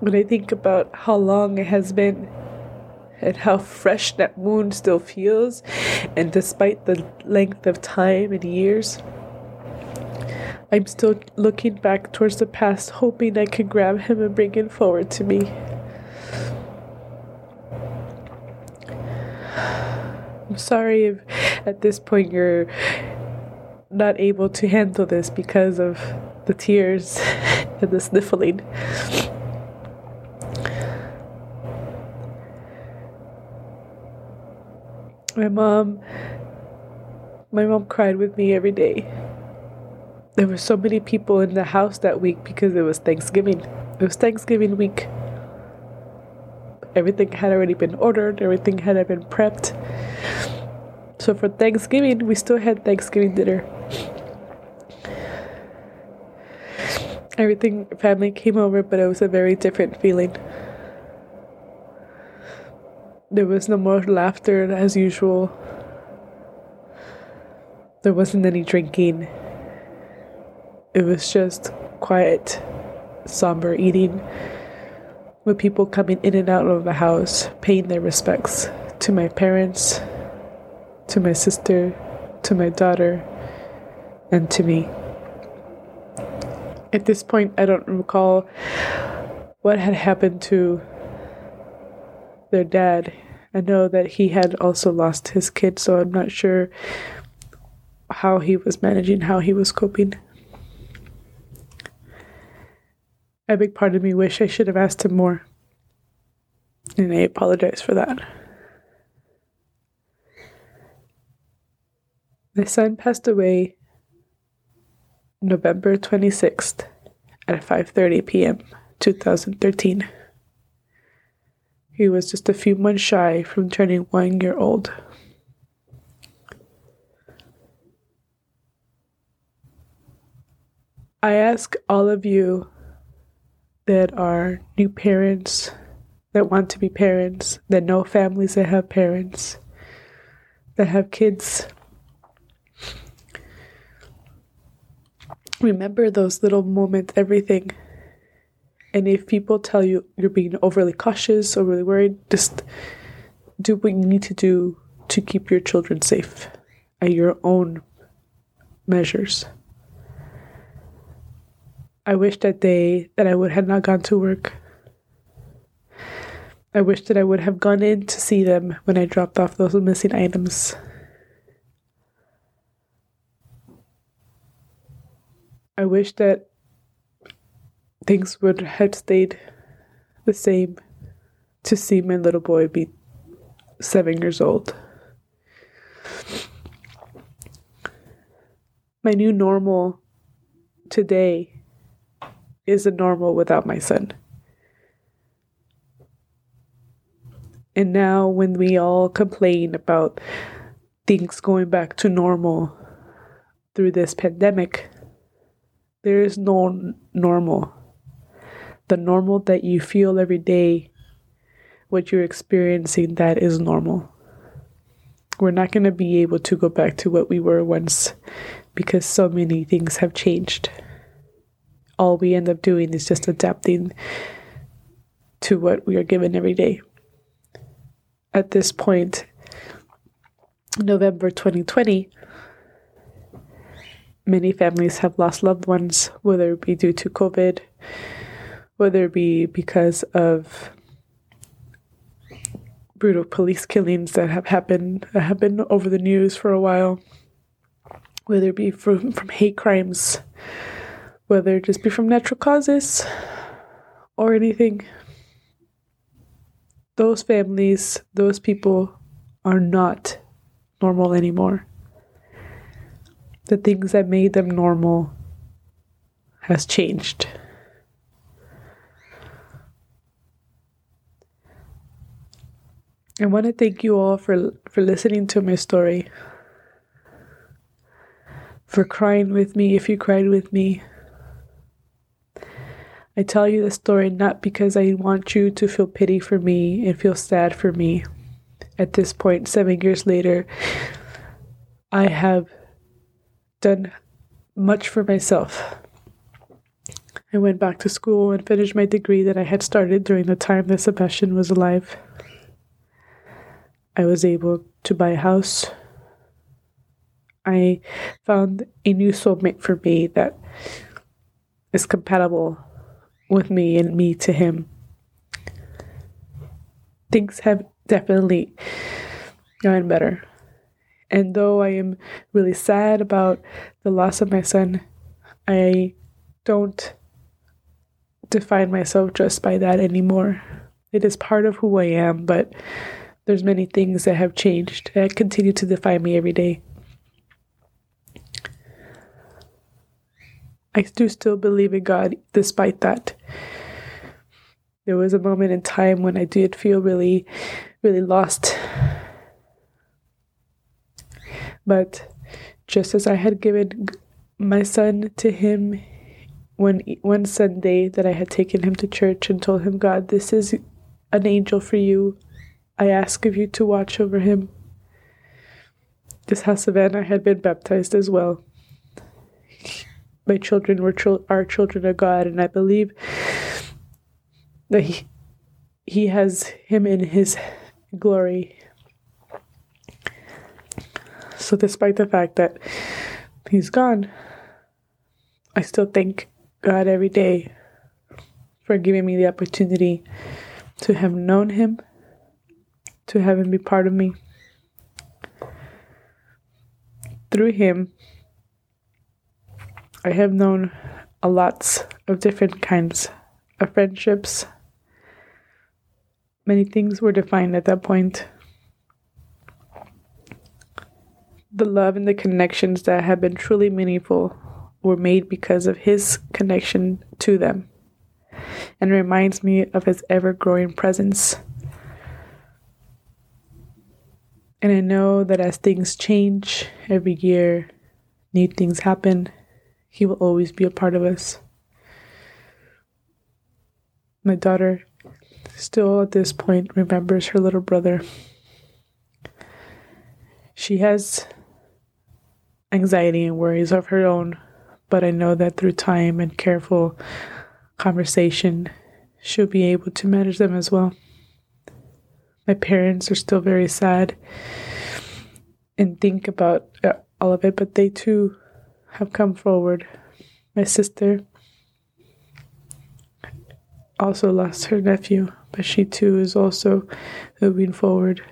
When I think about how long it has been and how fresh that wound still feels, and despite the length of time and years, I'm still looking back towards the past, hoping I can grab him and bring him forward to me. I'm sorry if at this point you're not able to handle this because of the tears [LAUGHS] and the sniffling. My mom my mom cried with me every day. There were so many people in the house that week because it was Thanksgiving. It was Thanksgiving week. Everything had already been ordered, everything had been prepped. So for Thanksgiving, we still had Thanksgiving dinner. Everything, family came over, but it was a very different feeling. There was no more laughter as usual. There wasn't any drinking. It was just quiet, somber eating, with people coming in and out of the house, paying their respects to my parents, to my sister, to my daughter, and to me. At this point, I don't recall what had happened to their dad. I know that he had also lost his kid, so I'm not sure how he was managing, how he was coping. A big part of me wish I should have asked him more. And I apologize for that. My son passed away November 26th at 5:30 p.m. 2013. He was just a few months shy from turning 1 year old. I ask all of you that are new parents, that want to be parents, that know families that have parents, that have kids. Remember those little moments, everything. And if people tell you you're being overly cautious, overly worried, just do what you need to do to keep your children safe at your own measures. I wish that day that I would have not gone to work. I wish that I would have gone in to see them when I dropped off those missing items. I wish that things would have stayed the same to see my little boy be seven years old. My new normal today is a normal without my son. And now, when we all complain about things going back to normal through this pandemic, there is no normal. The normal that you feel every day, what you're experiencing, that is normal. We're not going to be able to go back to what we were once because so many things have changed all we end up doing is just adapting to what we are given every day. At this point, November 2020, many families have lost loved ones, whether it be due to COVID, whether it be because of brutal police killings that have happened that have been over the news for a while, whether it be from, from hate crimes whether it just be from natural causes or anything. Those families, those people are not normal anymore. The things that made them normal has changed. I want to thank you all for for listening to my story. For crying with me if you cried with me I tell you the story not because I want you to feel pity for me and feel sad for me. At this point, seven years later, I have done much for myself. I went back to school and finished my degree that I had started during the time that Sebastian was alive. I was able to buy a house. I found a new soulmate for me that is compatible with me and me to him. Things have definitely gotten better. And though I am really sad about the loss of my son, I don't define myself just by that anymore. It is part of who I am, but there's many things that have changed that continue to define me every day. I do still believe in God despite that. There was a moment in time when I did feel really, really lost. But just as I had given my son to him one one Sunday that I had taken him to church and told him, God, this is an angel for you. I ask of you to watch over him. This how Savannah had been baptized as well my children were chil- are children of God, and I believe that he, he has him in his glory. So, despite the fact that he's gone, I still thank God every day for giving me the opportunity to have known him, to have him be part of me. Through him, I have known a lots of different kinds of friendships, Many things were defined at that point. The love and the connections that have been truly meaningful were made because of his connection to them and reminds me of his ever growing presence. And I know that as things change every year, new things happen, he will always be a part of us. My daughter still at this point remembers her little brother. She has anxiety and worries of her own, but I know that through time and careful conversation, she'll be able to manage them as well. My parents are still very sad and think about uh, all of it, but they too have come forward. My sister also lost her nephew, but she too is also moving forward.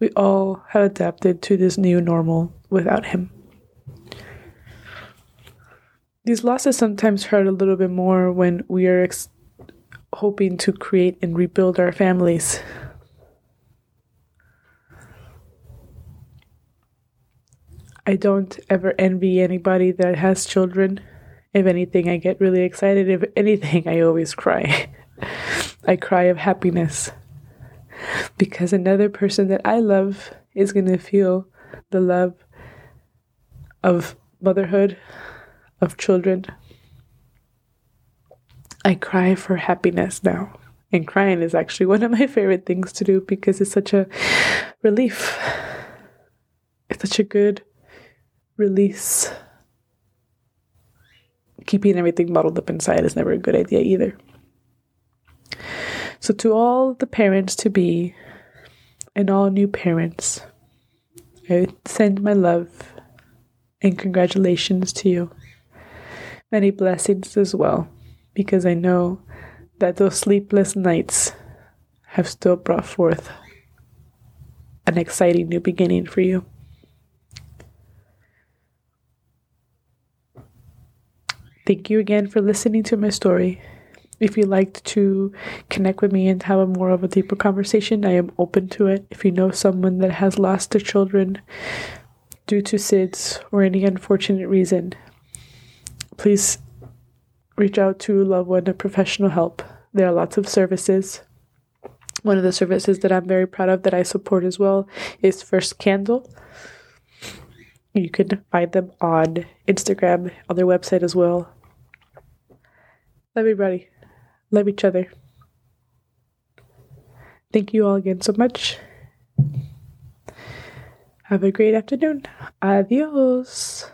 We all have adapted to this new normal without him. These losses sometimes hurt a little bit more when we are ex- hoping to create and rebuild our families. I don't ever envy anybody that has children. If anything, I get really excited. If anything, I always cry. [LAUGHS] I cry of happiness because another person that I love is going to feel the love of motherhood, of children. I cry for happiness now. And crying is actually [LAUGHS] one of my favorite things to do because it's such a relief. It's such a good release. Keeping everything bottled up inside is never a good idea either. So, to all the parents to be and all new parents, I send my love and congratulations to you. Many blessings as well, because I know that those sleepless nights have still brought forth an exciting new beginning for you. Thank you again for listening to my story. If you'd like to connect with me and have a more of a deeper conversation, I am open to it. If you know someone that has lost their children due to SIDS or any unfortunate reason, please reach out to a loved one and professional help. There are lots of services. One of the services that I'm very proud of that I support as well is First Candle. You can find them on Instagram, on their website as well. Love everybody. Love each other. Thank you all again so much. Have a great afternoon. Adios.